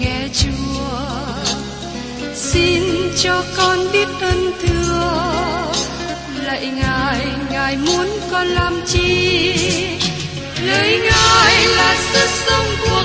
nghe chúa. Xin cho con biết ơn thưa. Lạy ngài ngài muốn con làm chi? Lời ngài là sức sống của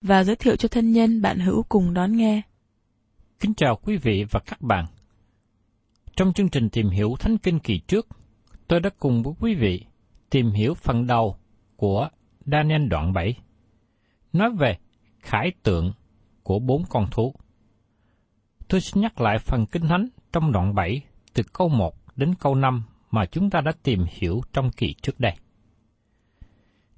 và giới thiệu cho thân nhân bạn hữu cùng đón nghe. Kính chào quý vị và các bạn. Trong chương trình tìm hiểu Thánh Kinh kỳ trước, tôi đã cùng với quý vị tìm hiểu phần đầu của Daniel đoạn 7, nói về khải tượng của bốn con thú. Tôi xin nhắc lại phần Kinh Thánh trong đoạn 7 từ câu 1 đến câu 5 mà chúng ta đã tìm hiểu trong kỳ trước đây.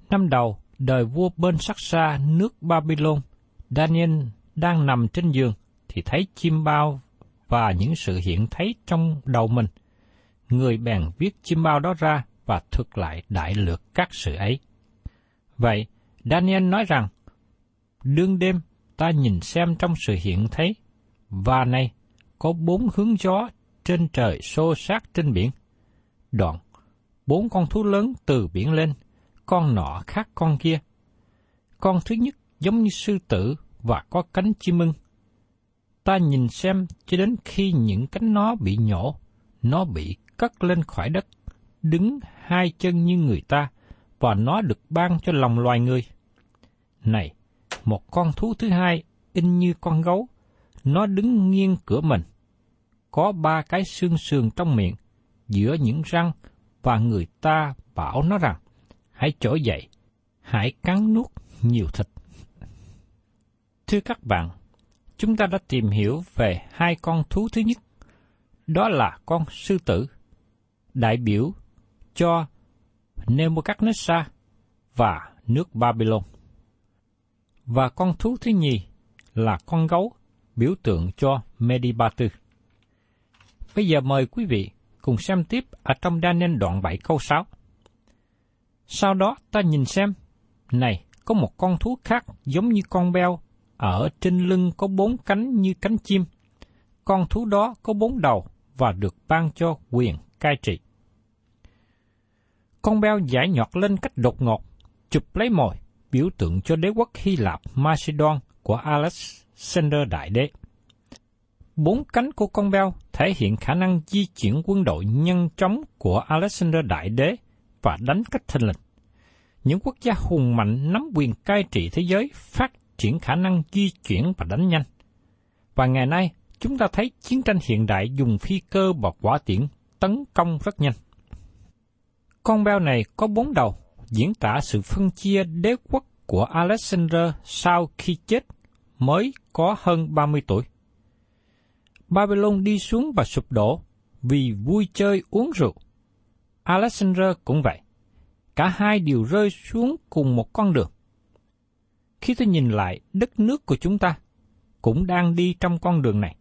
Năm đầu, đời vua bên sắc xa nước Babylon, Daniel đang nằm trên giường thì thấy chim bao và những sự hiện thấy trong đầu mình. Người bèn viết chim bao đó ra và thực lại đại lược các sự ấy. Vậy, Daniel nói rằng, đương đêm ta nhìn xem trong sự hiện thấy, và này, có bốn hướng gió trên trời xô sát trên biển. Đoạn, bốn con thú lớn từ biển lên, con nọ khác con kia. Con thứ nhất giống như sư tử và có cánh chim ưng. Ta nhìn xem cho đến khi những cánh nó bị nhổ, nó bị cất lên khỏi đất, đứng hai chân như người ta, và nó được ban cho lòng loài người. Này, một con thú thứ hai in như con gấu, nó đứng nghiêng cửa mình. Có ba cái xương sườn trong miệng, giữa những răng, và người ta bảo nó rằng, hãy trỗi dậy, hãy cắn nuốt nhiều thịt. Thưa các bạn, chúng ta đã tìm hiểu về hai con thú thứ nhất, đó là con sư tử, đại biểu cho Nebuchadnezzar và nước Babylon. Và con thú thứ nhì là con gấu, biểu tượng cho Medibatu. Bây giờ mời quý vị cùng xem tiếp ở trong Daniel đoạn 7 câu 6. Sau đó ta nhìn xem, này, có một con thú khác giống như con beo, ở trên lưng có bốn cánh như cánh chim. Con thú đó có bốn đầu và được ban cho quyền cai trị. Con beo giải nhọt lên cách đột ngột, chụp lấy mồi, biểu tượng cho đế quốc Hy Lạp Macedon của Alexander Đại Đế. Bốn cánh của con beo thể hiện khả năng di chuyển quân đội nhanh chóng của Alexander Đại Đế và đánh cách thình lình. Những quốc gia hùng mạnh nắm quyền cai trị thế giới phát triển khả năng di chuyển và đánh nhanh. Và ngày nay, chúng ta thấy chiến tranh hiện đại dùng phi cơ và quả tiễn tấn công rất nhanh. Con beo này có bốn đầu, diễn tả sự phân chia đế quốc của Alexander sau khi chết mới có hơn 30 tuổi. Babylon đi xuống và sụp đổ vì vui chơi uống rượu. Alexander cũng vậy. Cả hai đều rơi xuống cùng một con đường. Khi tôi nhìn lại đất nước của chúng ta, cũng đang đi trong con đường này.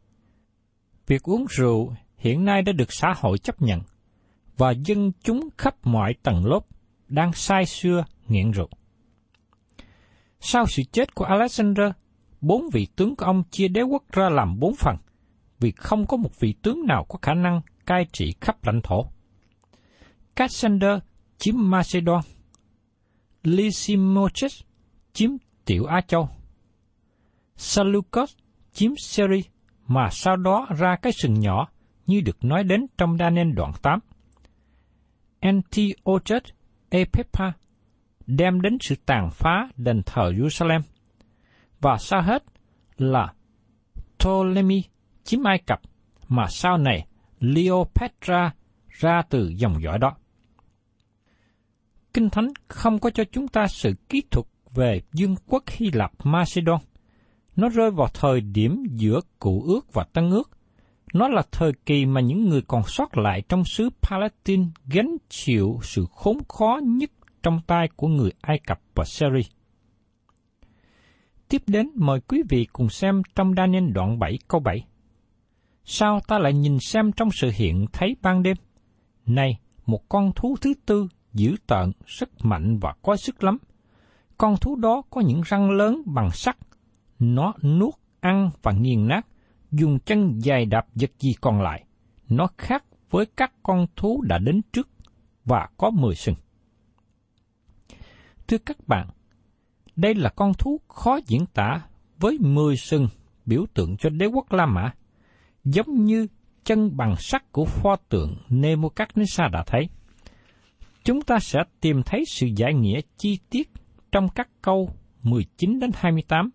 Việc uống rượu hiện nay đã được xã hội chấp nhận, và dân chúng khắp mọi tầng lớp đang sai xưa nghiện rượu. Sau sự chết của Alexander, bốn vị tướng của ông chia đế quốc ra làm bốn phần, vì không có một vị tướng nào có khả năng cai trị khắp lãnh thổ. Cassander chiếm Macedon, Lysimachus chiếm Tiểu Á Châu, Seleucus chiếm Syria mà sau đó ra cái sừng nhỏ như được nói đến trong Daniel đoạn 8. Antiochus Epipha đem đến sự tàn phá đền thờ Jerusalem. Và sau hết là Ptolemy chiếm Ai Cập mà sau này Cleopatra ra từ dòng dõi đó. Kinh Thánh không có cho chúng ta sự kỹ thuật về dương quốc Hy Lạp Macedon. Nó rơi vào thời điểm giữa cựu ước và Tân ước. Nó là thời kỳ mà những người còn sót lại trong xứ Palestine gánh chịu sự khốn khó nhất trong tay của người Ai Cập và Syria. Tiếp đến mời quý vị cùng xem trong Daniel đoạn 7 câu 7. Sao ta lại nhìn xem trong sự hiện thấy ban đêm? Này, một con thú thứ tư dữ tợn, rất mạnh và có sức lắm. Con thú đó có những răng lớn bằng sắt. Nó nuốt, ăn và nghiền nát, dùng chân dài đạp vật gì còn lại. Nó khác với các con thú đã đến trước và có mười sừng. Thưa các bạn, đây là con thú khó diễn tả với mười sừng biểu tượng cho đế quốc La Mã, giống như chân bằng sắt của pho tượng Nebuchadnezzar đã thấy. Chúng ta sẽ tìm thấy sự giải nghĩa chi tiết trong các câu 19 đến 28.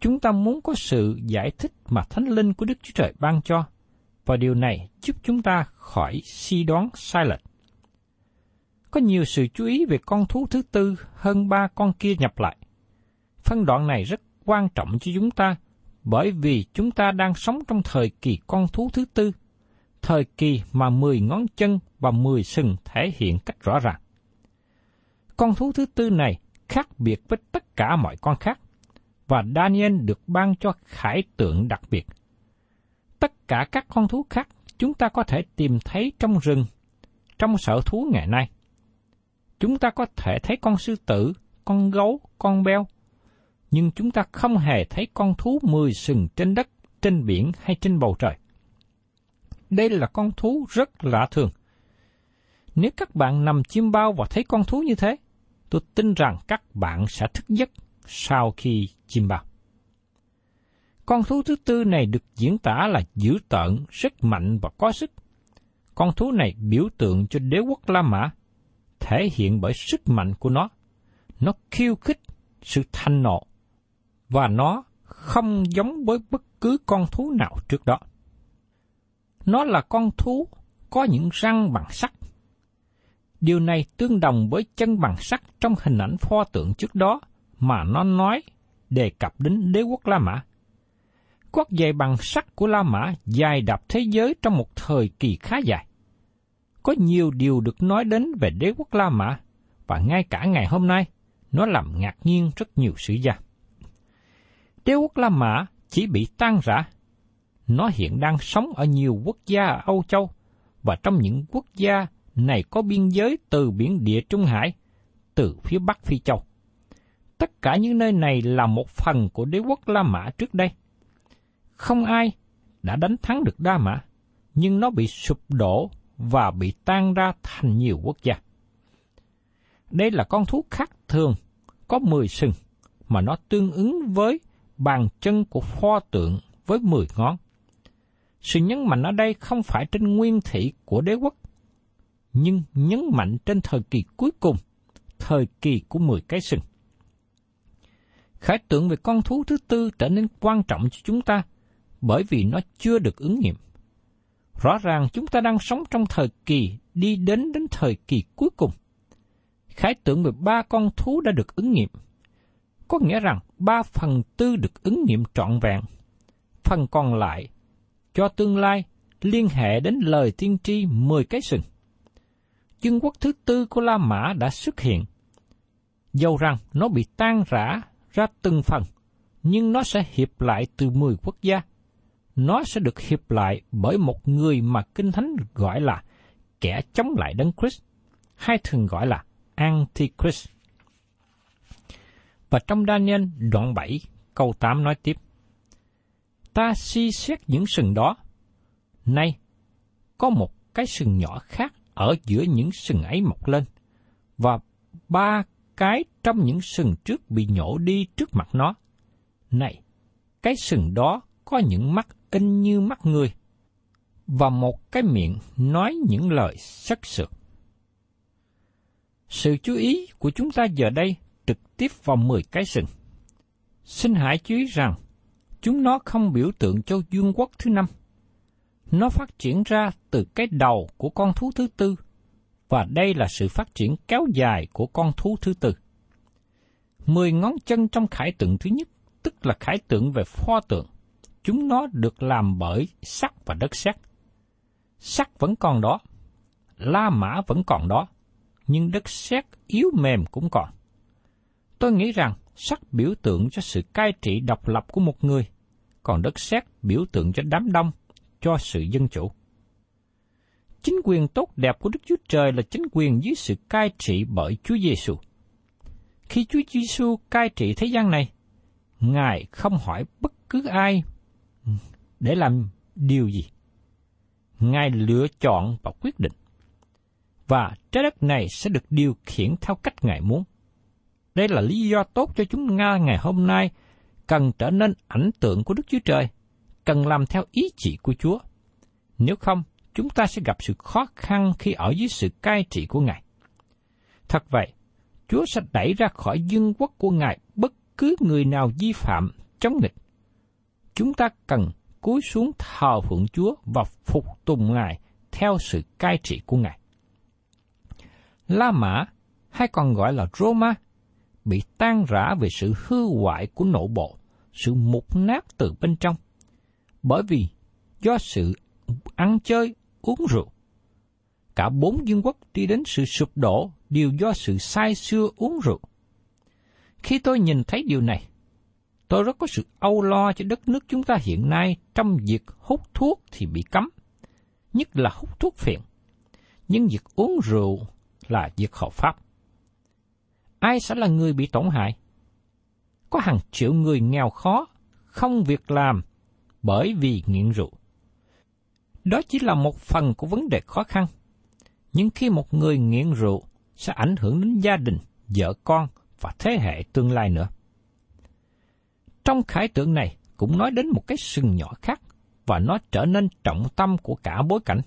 Chúng ta muốn có sự giải thích mà Thánh Linh của Đức Chúa Trời ban cho, và điều này giúp chúng ta khỏi suy đoán sai lệch. Có nhiều sự chú ý về con thú thứ tư hơn ba con kia nhập lại. Phân đoạn này rất quan trọng cho chúng ta bởi vì chúng ta đang sống trong thời kỳ con thú thứ tư, thời kỳ mà mười ngón chân và mười sừng thể hiện cách rõ ràng. Con thú thứ tư này khác biệt với tất cả mọi con khác, và Daniel được ban cho khải tượng đặc biệt. Tất cả các con thú khác chúng ta có thể tìm thấy trong rừng, trong sở thú ngày nay. Chúng ta có thể thấy con sư tử, con gấu, con beo, nhưng chúng ta không hề thấy con thú mười sừng trên đất, trên biển hay trên bầu trời. Đây là con thú rất lạ thường. Nếu các bạn nằm chim bao và thấy con thú như thế, tôi tin rằng các bạn sẽ thức giấc sau khi chim bao. Con thú thứ tư này được diễn tả là dữ tợn, rất mạnh và có sức. Con thú này biểu tượng cho đế quốc La Mã, thể hiện bởi sức mạnh của nó. Nó khiêu khích sự thanh nộ, và nó không giống với bất cứ con thú nào trước đó. Nó là con thú có những răng bằng sắt. Điều này tương đồng với chân bằng sắt trong hình ảnh pho tượng trước đó mà nó nói đề cập đến đế quốc La Mã. Quốc giày bằng sắt của La Mã dài đạp thế giới trong một thời kỳ khá dài. Có nhiều điều được nói đến về đế quốc La Mã, và ngay cả ngày hôm nay, nó làm ngạc nhiên rất nhiều sử gia. Đế quốc La Mã chỉ bị tan rã. Nó hiện đang sống ở nhiều quốc gia ở Âu Châu, và trong những quốc gia này có biên giới từ biển địa Trung Hải, từ phía Bắc Phi Châu. Tất cả những nơi này là một phần của đế quốc La Mã trước đây. Không ai đã đánh thắng được Đa Mã, nhưng nó bị sụp đổ và bị tan ra thành nhiều quốc gia. Đây là con thú khác thường, có 10 sừng, mà nó tương ứng với bàn chân của pho tượng với 10 ngón. Sự nhấn mạnh ở đây không phải trên nguyên thị của đế quốc, nhưng nhấn mạnh trên thời kỳ cuối cùng, thời kỳ của 10 cái sừng. Khái tượng về con thú thứ tư trở nên quan trọng cho chúng ta bởi vì nó chưa được ứng nghiệm. Rõ ràng chúng ta đang sống trong thời kỳ đi đến đến thời kỳ cuối cùng. Khái tượng về ba con thú đã được ứng nghiệm. Có nghĩa rằng ba phần tư được ứng nghiệm trọn vẹn. Phần còn lại cho tương lai liên hệ đến lời tiên tri mười cái sừng. Chân quốc thứ tư của La Mã đã xuất hiện. Dầu rằng nó bị tan rã ra từng phần, nhưng nó sẽ hiệp lại từ mười quốc gia. Nó sẽ được hiệp lại bởi một người mà Kinh Thánh gọi là kẻ chống lại Đấng Christ, hay thường gọi là Antichrist. Và trong Daniel đoạn 7 câu 8 nói tiếp, Ta si xét những sừng đó, nay có một cái sừng nhỏ khác ở giữa những sừng ấy mọc lên, và ba cái trong những sừng trước bị nhổ đi trước mặt nó. Này, cái sừng đó có những mắt in như mắt người, và một cái miệng nói những lời sắc sược. Sự chú ý của chúng ta giờ đây trực tiếp vào 10 cái sừng. Xin hãy chú ý rằng, chúng nó không biểu tượng cho vương quốc thứ năm. Nó phát triển ra từ cái đầu của con thú thứ tư, và đây là sự phát triển kéo dài của con thú thứ tư. Mười ngón chân trong khải tượng thứ nhất, tức là khải tượng về pho tượng, chúng nó được làm bởi sắt và đất sét. Sắt vẫn còn đó, La Mã vẫn còn đó, nhưng đất sét yếu mềm cũng còn. Tôi nghĩ rằng sắt biểu tượng cho sự cai trị độc lập của một người, còn đất sét biểu tượng cho đám đông, cho sự dân chủ. Chính quyền tốt đẹp của Đức Chúa Trời là chính quyền dưới sự cai trị bởi Chúa Giêsu. Khi Chúa Giêsu cai trị thế gian này, Ngài không hỏi bất cứ ai để làm điều gì. Ngài lựa chọn và quyết định. Và trái đất này sẽ được điều khiển theo cách Ngài muốn. Đây là lý do tốt cho chúng Nga ngày hôm nay cần trở nên ảnh tượng của Đức Chúa Trời, cần làm theo ý chỉ của Chúa. Nếu không, chúng ta sẽ gặp sự khó khăn khi ở dưới sự cai trị của Ngài. Thật vậy, Chúa sẽ đẩy ra khỏi dân quốc của Ngài bất cứ người nào vi phạm, chống nghịch. Chúng ta cần cúi xuống thờ phượng Chúa và phục tùng Ngài theo sự cai trị của Ngài. La Mã, hay còn gọi là Roma, bị tan rã về sự hư hoại của nội bộ, sự mục nát từ bên trong. Bởi vì do sự ăn chơi, uống rượu. Cả bốn vương quốc đi đến sự sụp đổ đều do sự sai xưa uống rượu. Khi tôi nhìn thấy điều này, tôi rất có sự âu lo cho đất nước chúng ta hiện nay trong việc hút thuốc thì bị cấm, nhất là hút thuốc phiện. Nhưng việc uống rượu là việc hợp pháp ai sẽ là người bị tổn hại? Có hàng triệu người nghèo khó, không việc làm bởi vì nghiện rượu. Đó chỉ là một phần của vấn đề khó khăn. Nhưng khi một người nghiện rượu sẽ ảnh hưởng đến gia đình, vợ con và thế hệ tương lai nữa. Trong khải tượng này cũng nói đến một cái sừng nhỏ khác và nó trở nên trọng tâm của cả bối cảnh.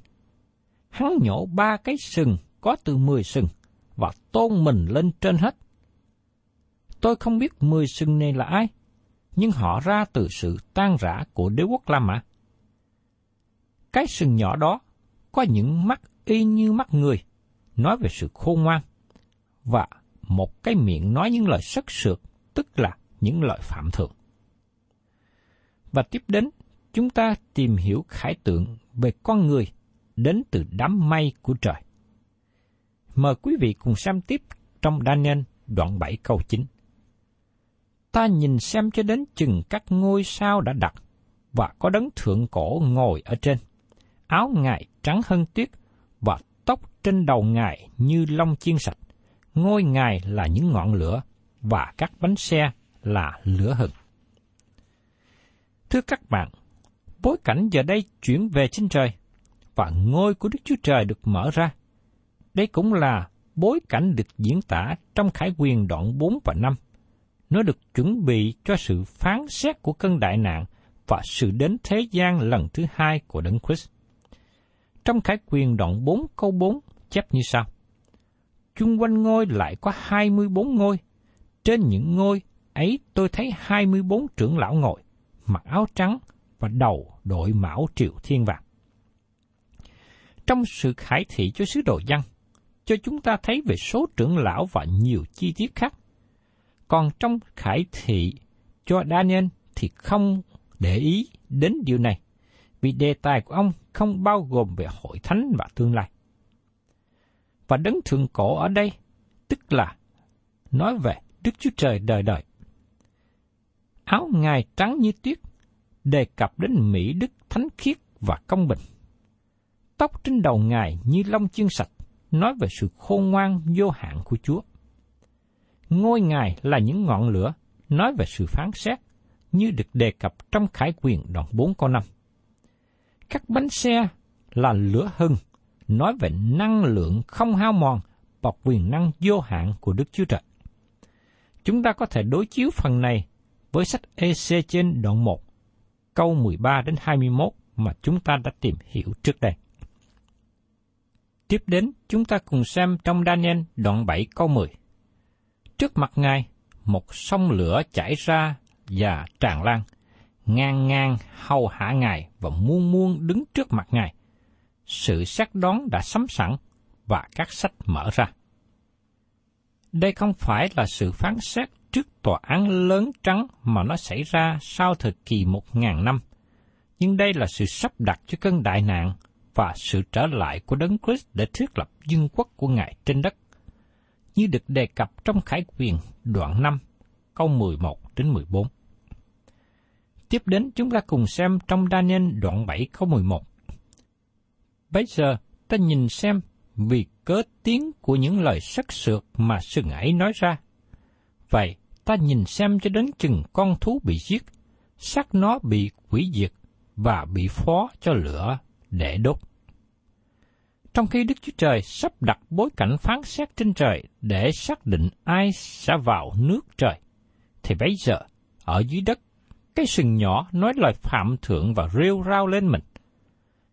Hắn nhổ ba cái sừng có từ mười sừng và tôn mình lên trên hết. Tôi không biết mười sừng này là ai, nhưng họ ra từ sự tan rã của đế quốc La Mã. Cái sừng nhỏ đó có những mắt y như mắt người, nói về sự khôn ngoan, và một cái miệng nói những lời sắc sược, tức là những lời phạm thượng. Và tiếp đến, chúng ta tìm hiểu khải tượng về con người đến từ đám mây của trời. Mời quý vị cùng xem tiếp trong Daniel đoạn 7 câu 9 ta nhìn xem cho đến chừng các ngôi sao đã đặt, và có đấng thượng cổ ngồi ở trên. Áo ngài trắng hơn tuyết, và tóc trên đầu ngài như lông chiên sạch. Ngôi ngài là những ngọn lửa, và các bánh xe là lửa hừng. Thưa các bạn, bối cảnh giờ đây chuyển về trên trời, và ngôi của Đức Chúa Trời được mở ra. Đây cũng là bối cảnh được diễn tả trong Khải quyền đoạn 4 và 5 nó được chuẩn bị cho sự phán xét của cơn đại nạn và sự đến thế gian lần thứ hai của Đấng Christ. Trong Khải quyền đoạn 4 câu 4 chép như sau. Chung quanh ngôi lại có 24 ngôi. Trên những ngôi ấy tôi thấy 24 trưởng lão ngồi, mặc áo trắng và đầu đội mão triệu thiên vàng. Trong sự khải thị cho sứ đồ dân, cho chúng ta thấy về số trưởng lão và nhiều chi tiết khác còn trong khải thị cho Daniel thì không để ý đến điều này, vì đề tài của ông không bao gồm về hội thánh và tương lai. Và đấng thượng cổ ở đây, tức là nói về Đức Chúa Trời đời đời. Áo Ngài trắng như tuyết, đề cập đến Mỹ Đức thánh khiết và công bình. Tóc trên đầu Ngài như lông chiên sạch, nói về sự khôn ngoan vô hạn của Chúa. Ngôi Ngài là những ngọn lửa, nói về sự phán xét, như được đề cập trong Khải quyền đoạn 4 câu 5. Các bánh xe là lửa hưng, nói về năng lượng không hao mòn và quyền năng vô hạn của Đức Chúa Trời. Chúng ta có thể đối chiếu phần này với sách EC trên đoạn 1, câu 13 đến 21 mà chúng ta đã tìm hiểu trước đây. Tiếp đến, chúng ta cùng xem trong Daniel đoạn 7 câu 10. Trước mặt Ngài, một sông lửa chảy ra và tràn lan, ngang ngang hầu hạ Ngài và muôn muôn đứng trước mặt Ngài. Sự xét đoán đã sắm sẵn và các sách mở ra. Đây không phải là sự phán xét trước tòa án lớn trắng mà nó xảy ra sau thời kỳ một ngàn năm, nhưng đây là sự sắp đặt cho cơn đại nạn và sự trở lại của Đấng Christ để thiết lập dân quốc của Ngài trên đất, như được đề cập trong Khải quyền đoạn 5, câu 11 đến 14. Tiếp đến chúng ta cùng xem trong Daniel đoạn 7 câu 11. Bây giờ ta nhìn xem vì cớ tiếng của những lời sắc sược mà sừng ấy nói ra. Vậy ta nhìn xem cho đến chừng con thú bị giết, xác nó bị quỷ diệt và bị phó cho lửa để đốt. Trong khi Đức Chúa Trời sắp đặt bối cảnh phán xét trên trời để xác định ai sẽ vào nước trời, thì bây giờ, ở dưới đất, cái sừng nhỏ nói lời phạm thượng và rêu rao lên mình.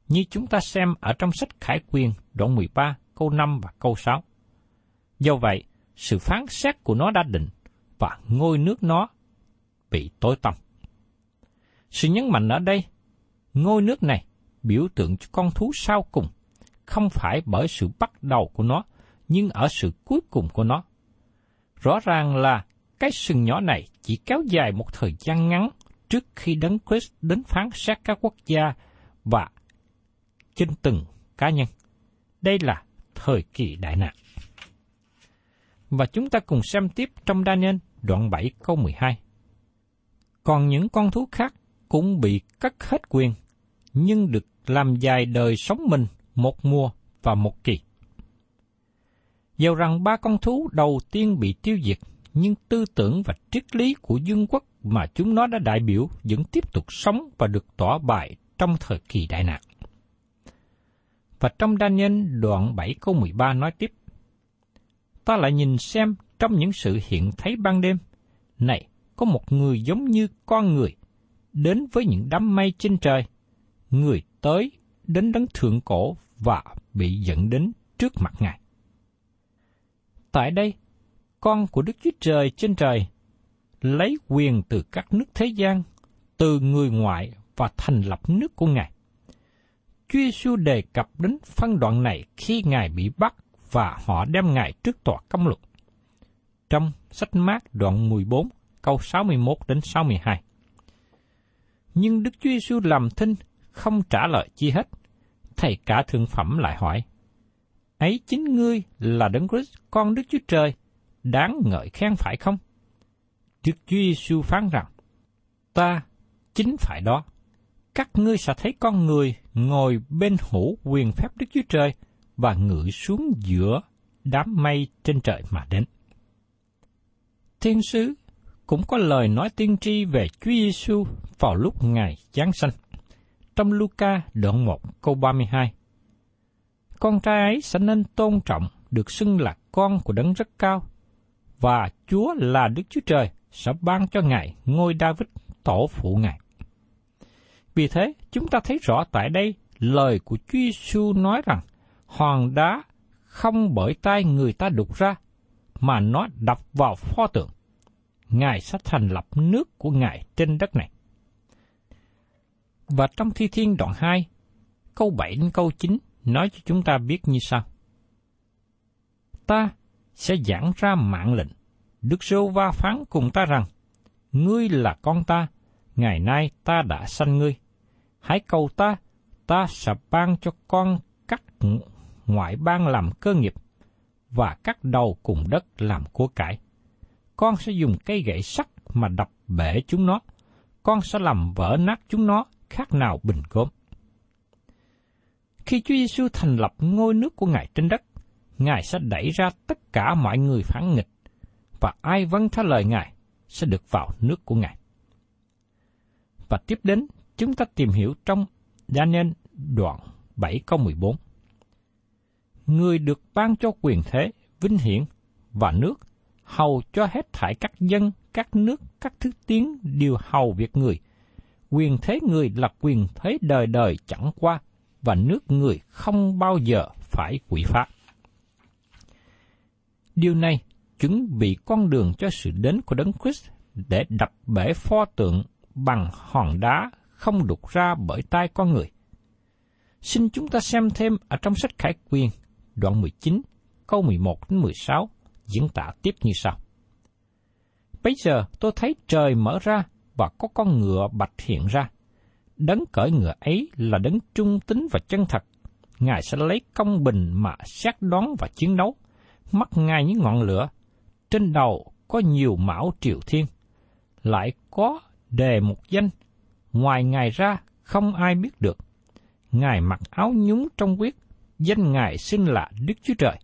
Như chúng ta xem ở trong sách Khải Quyền đoạn 13 câu 5 và câu 6. Do vậy, sự phán xét của nó đã định và ngôi nước nó bị tối tăm. Sự nhấn mạnh ở đây, ngôi nước này biểu tượng cho con thú sau cùng, không phải bởi sự bắt đầu của nó, nhưng ở sự cuối cùng của nó. Rõ ràng là cái sừng nhỏ này chỉ kéo dài một thời gian ngắn trước khi đấng Christ đến phán xét các quốc gia và trên từng cá nhân. Đây là thời kỳ đại nạn. Và chúng ta cùng xem tiếp trong Daniel đoạn 7 câu 12. Còn những con thú khác cũng bị cắt hết quyền, nhưng được làm dài đời sống mình một mùa và một kỳ. Dầu rằng ba con thú đầu tiên bị tiêu diệt, nhưng tư tưởng và triết lý của dương quốc mà chúng nó đã đại biểu vẫn tiếp tục sống và được tỏa bài trong thời kỳ đại nạn. Và trong Daniel đoạn 7 câu 13 nói tiếp, Ta lại nhìn xem trong những sự hiện thấy ban đêm, này, có một người giống như con người, đến với những đám mây trên trời, người tới đến đấng thượng cổ và bị dẫn đến trước mặt Ngài. Tại đây, con của Đức Chúa Trời trên trời lấy quyền từ các nước thế gian, từ người ngoại và thành lập nước của Ngài. Chúa Giêsu đề cập đến phân đoạn này khi Ngài bị bắt và họ đem Ngài trước tòa công luật. Trong sách mát đoạn 14, câu 61 đến 62. Nhưng Đức Chúa Giêsu làm thinh, không trả lời chi hết. Thầy cả thượng phẩm lại hỏi, ấy chính ngươi là Đấng Christ, con Đức Chúa Trời, đáng ngợi khen phải không? Đức Chúa Giêsu phán rằng, ta chính phải đó. Các ngươi sẽ thấy con người ngồi bên hữu quyền phép Đức Chúa Trời và ngự xuống giữa đám mây trên trời mà đến. Thiên sứ cũng có lời nói tiên tri về Chúa Giêsu vào lúc Ngài Giáng sanh. Trong Luca đoạn 1 câu 32 Con trai ấy sẽ nên tôn trọng được xưng là con của đấng rất cao, và Chúa là Đức Chúa Trời sẽ ban cho Ngài ngôi David tổ phụ Ngài. Vì thế, chúng ta thấy rõ tại đây lời của Chúa Giêsu nói rằng hòn đá không bởi tay người ta đục ra, mà nó đập vào pho tượng. Ngài sẽ thành lập nước của Ngài trên đất này. Và trong Thi Thiên đoạn 2, câu 7 đến câu 9 nói cho chúng ta biết như sau. Ta sẽ giảng ra mạng lệnh. Đức Sô Va phán cùng ta rằng, Ngươi là con ta, ngày nay ta đã sanh ngươi. hãy cầu ta, ta sẽ ban cho con các ngoại bang làm cơ nghiệp, và các đầu cùng đất làm của cải. Con sẽ dùng cây gậy sắt mà đập bể chúng nó, con sẽ làm vỡ nát chúng nó khác nào bình gốm. Khi Chúa Giêsu thành lập ngôi nước của Ngài trên đất, Ngài sẽ đẩy ra tất cả mọi người phản nghịch, và ai vâng theo lời Ngài sẽ được vào nước của Ngài. Và tiếp đến, chúng ta tìm hiểu trong Daniel đoạn 7 câu 14. Người được ban cho quyền thế, vinh hiển và nước, hầu cho hết thải các dân, các nước, các thứ tiếng đều hầu việc người. Quyền thế người là quyền thế đời đời chẳng qua, và nước người không bao giờ phải quỷ phá. Điều này chuẩn bị con đường cho sự đến của Đấng Christ để đập bể pho tượng bằng hòn đá không đục ra bởi tay con người. Xin chúng ta xem thêm ở trong sách Khải Quyền, đoạn 19, câu 11 đến 16, diễn tả tiếp như sau. Bây giờ tôi thấy trời mở ra và có con ngựa bạch hiện ra. Đấng cởi ngựa ấy là đấng trung tính và chân thật. Ngài sẽ lấy công bình mà xét đoán và chiến đấu. Mắt Ngài những ngọn lửa. Trên đầu có nhiều mão triều thiên. Lại có đề một danh. Ngoài Ngài ra không ai biết được. Ngài mặc áo nhúng trong quyết. Danh Ngài xin là Đức Chúa Trời.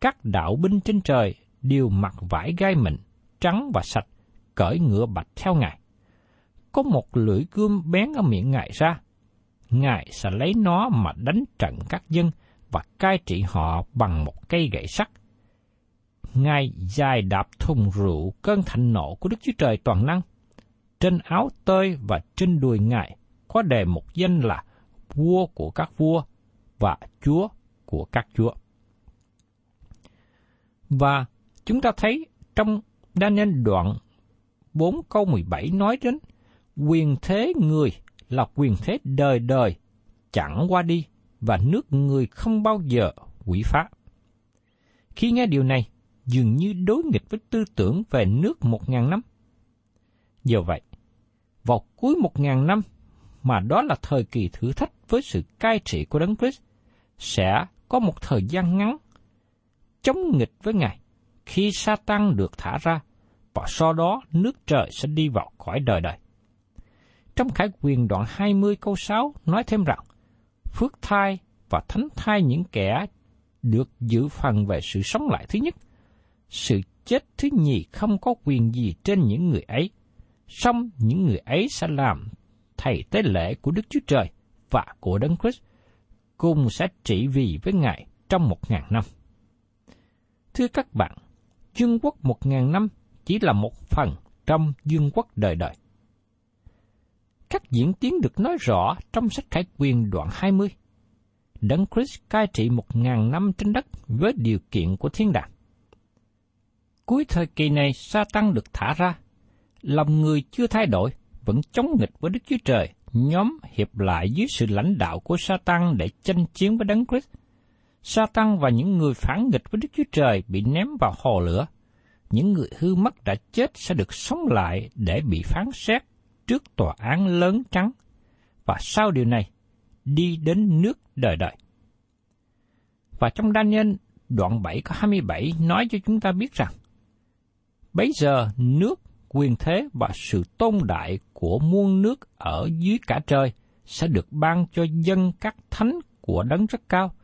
Các đạo binh trên trời đều mặc vải gai mịn, trắng và sạch, cởi ngựa bạch theo Ngài có một lưỡi gươm bén ở miệng Ngài ra. Ngài sẽ lấy nó mà đánh trận các dân và cai trị họ bằng một cây gậy sắt. Ngài dài đạp thùng rượu cơn thạnh nộ của Đức Chúa Trời toàn năng. Trên áo tơi và trên đùi Ngài có đề một danh là vua của các vua và chúa của các chúa. Và chúng ta thấy trong Daniel đoạn 4 câu 17 nói đến quyền thế người là quyền thế đời đời, chẳng qua đi, và nước người không bao giờ quỷ phá. Khi nghe điều này, dường như đối nghịch với tư tưởng về nước một ngàn năm. Do vậy, vào cuối một ngàn năm, mà đó là thời kỳ thử thách với sự cai trị của Đấng Christ, sẽ có một thời gian ngắn chống nghịch với Ngài khi Satan được thả ra, và sau đó nước trời sẽ đi vào cõi đời đời. Trong Khải quyền đoạn 20 câu 6 nói thêm rằng, phước thai và thánh thai những kẻ được giữ phần về sự sống lại thứ nhất. Sự chết thứ nhì không có quyền gì trên những người ấy. Song những người ấy sẽ làm thầy tế lễ của Đức Chúa Trời và của Đấng Christ, cùng sẽ trị vì với Ngài trong một ngàn năm. Thưa các bạn, dương quốc một ngàn năm chỉ là một phần trong dương quốc đời đời các diễn tiến được nói rõ trong sách Khải Quyền đoạn 20. Đấng Christ cai trị một ngàn năm trên đất với điều kiện của thiên đàng. Cuối thời kỳ này, Sa-tăng được thả ra. Lòng người chưa thay đổi, vẫn chống nghịch với Đức Chúa Trời, nhóm hiệp lại dưới sự lãnh đạo của Sa-tăng để tranh chiến với Đấng Christ. Sa-tăng và những người phản nghịch với Đức Chúa Trời bị ném vào hồ lửa. Những người hư mất đã chết sẽ được sống lại để bị phán xét trước tòa án lớn trắng, và sau điều này, đi đến nước đời đời. Và trong Daniel đoạn 7 có 27 nói cho chúng ta biết rằng, Bấy giờ nước, quyền thế và sự tôn đại của muôn nước ở dưới cả trời sẽ được ban cho dân các thánh của đấng rất cao.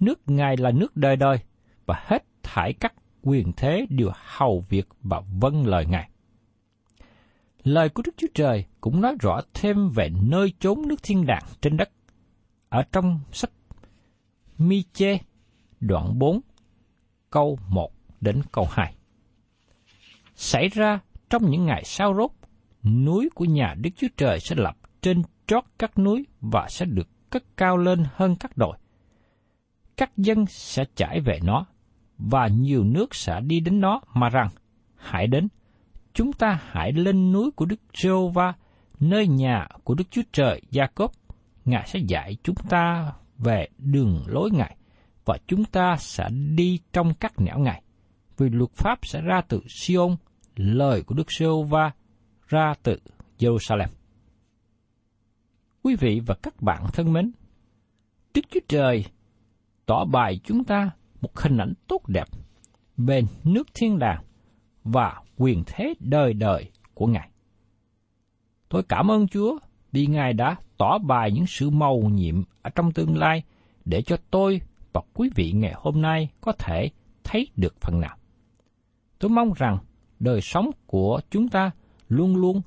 Nước Ngài là nước đời đời, và hết thải các quyền thế đều hầu việc và vâng lời Ngài. Lời của Đức Chúa Trời cũng nói rõ thêm về nơi chốn nước thiên đàng trên đất. Ở trong sách Mi-chê, đoạn 4, câu 1 đến câu 2. Xảy ra trong những ngày sau rốt, núi của nhà Đức Chúa Trời sẽ lập trên trót các núi và sẽ được cất cao lên hơn các đồi. Các dân sẽ trải về nó, và nhiều nước sẽ đi đến nó mà rằng, hãy đến, chúng ta hãy lên núi của Đức giê va nơi nhà của Đức Chúa Trời Gia-cốp. Ngài sẽ dạy chúng ta về đường lối Ngài, và chúng ta sẽ đi trong các nẻo Ngài. Vì luật pháp sẽ ra từ Sion, lời của Đức giê va ra từ Jerusalem. Quý vị và các bạn thân mến, Đức Chúa Trời tỏ bài chúng ta một hình ảnh tốt đẹp về nước thiên đàng và quyền thế đời đời của Ngài. Tôi cảm ơn Chúa vì Ngài đã tỏ bài những sự màu nhiệm ở trong tương lai để cho tôi và quý vị ngày hôm nay có thể thấy được phần nào. Tôi mong rằng đời sống của chúng ta luôn luôn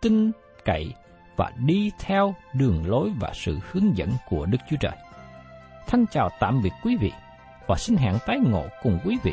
tin cậy và đi theo đường lối và sự hướng dẫn của Đức Chúa Trời. Thân chào tạm biệt quý vị và xin hẹn tái ngộ cùng quý vị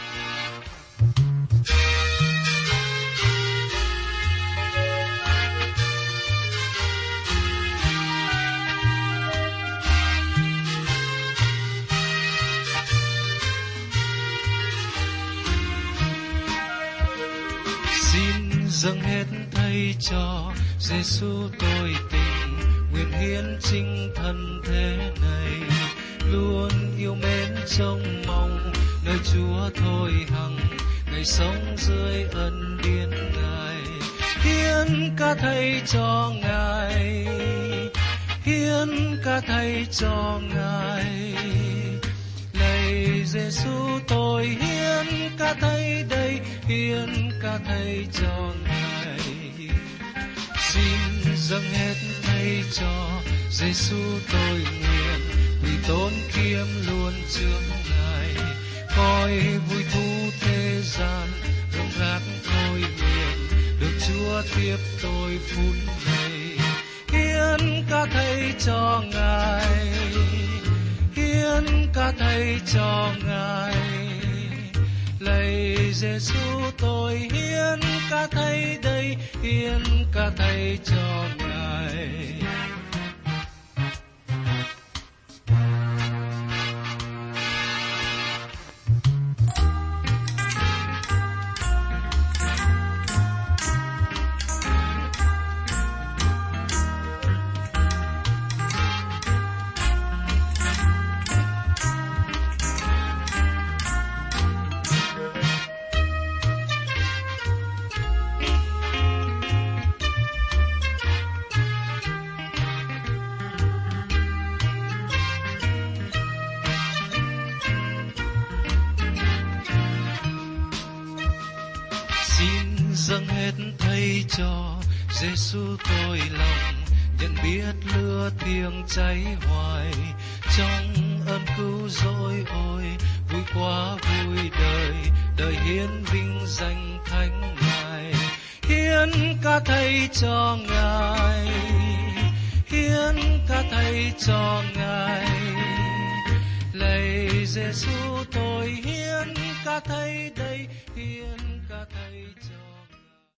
Dâng hết thay cho Giêsu tôi tình, nguyện hiến chính thân thế này. Luôn yêu mến trông mong nơi Chúa thôi hằng, ngày sống dưới ân điển ngài. Hiến ca thay cho ngài, hiến ca thay cho ngài. Lạy Giêsu tôi hiến ca thay đây, hiến ca thay cho ngài xin dâng hết thay cho Giêsu tôi nguyện, vì tôn kiêm luôn trước ngài. Coi vui thú thế gian, rộng rác tôi nguyện được Chúa tiếp tôi phút này hiến ca thay cho ngài, hiến ca thay cho ngài lạy Giêsu tôi hiến ca thay đây hiến ca thay cho ngài. Giêsu tôi lòng, nhận biết lửa thiêng cháy hoài. Trong ơn cứu rỗi ôi, vui quá vui đời đời hiến vinh danh thánh ngài. Hiến ca thầy cho ngài, hiến ca thầy cho ngài. Lạy Giêsu tôi hiến ca thầy đây, hiến ca thầy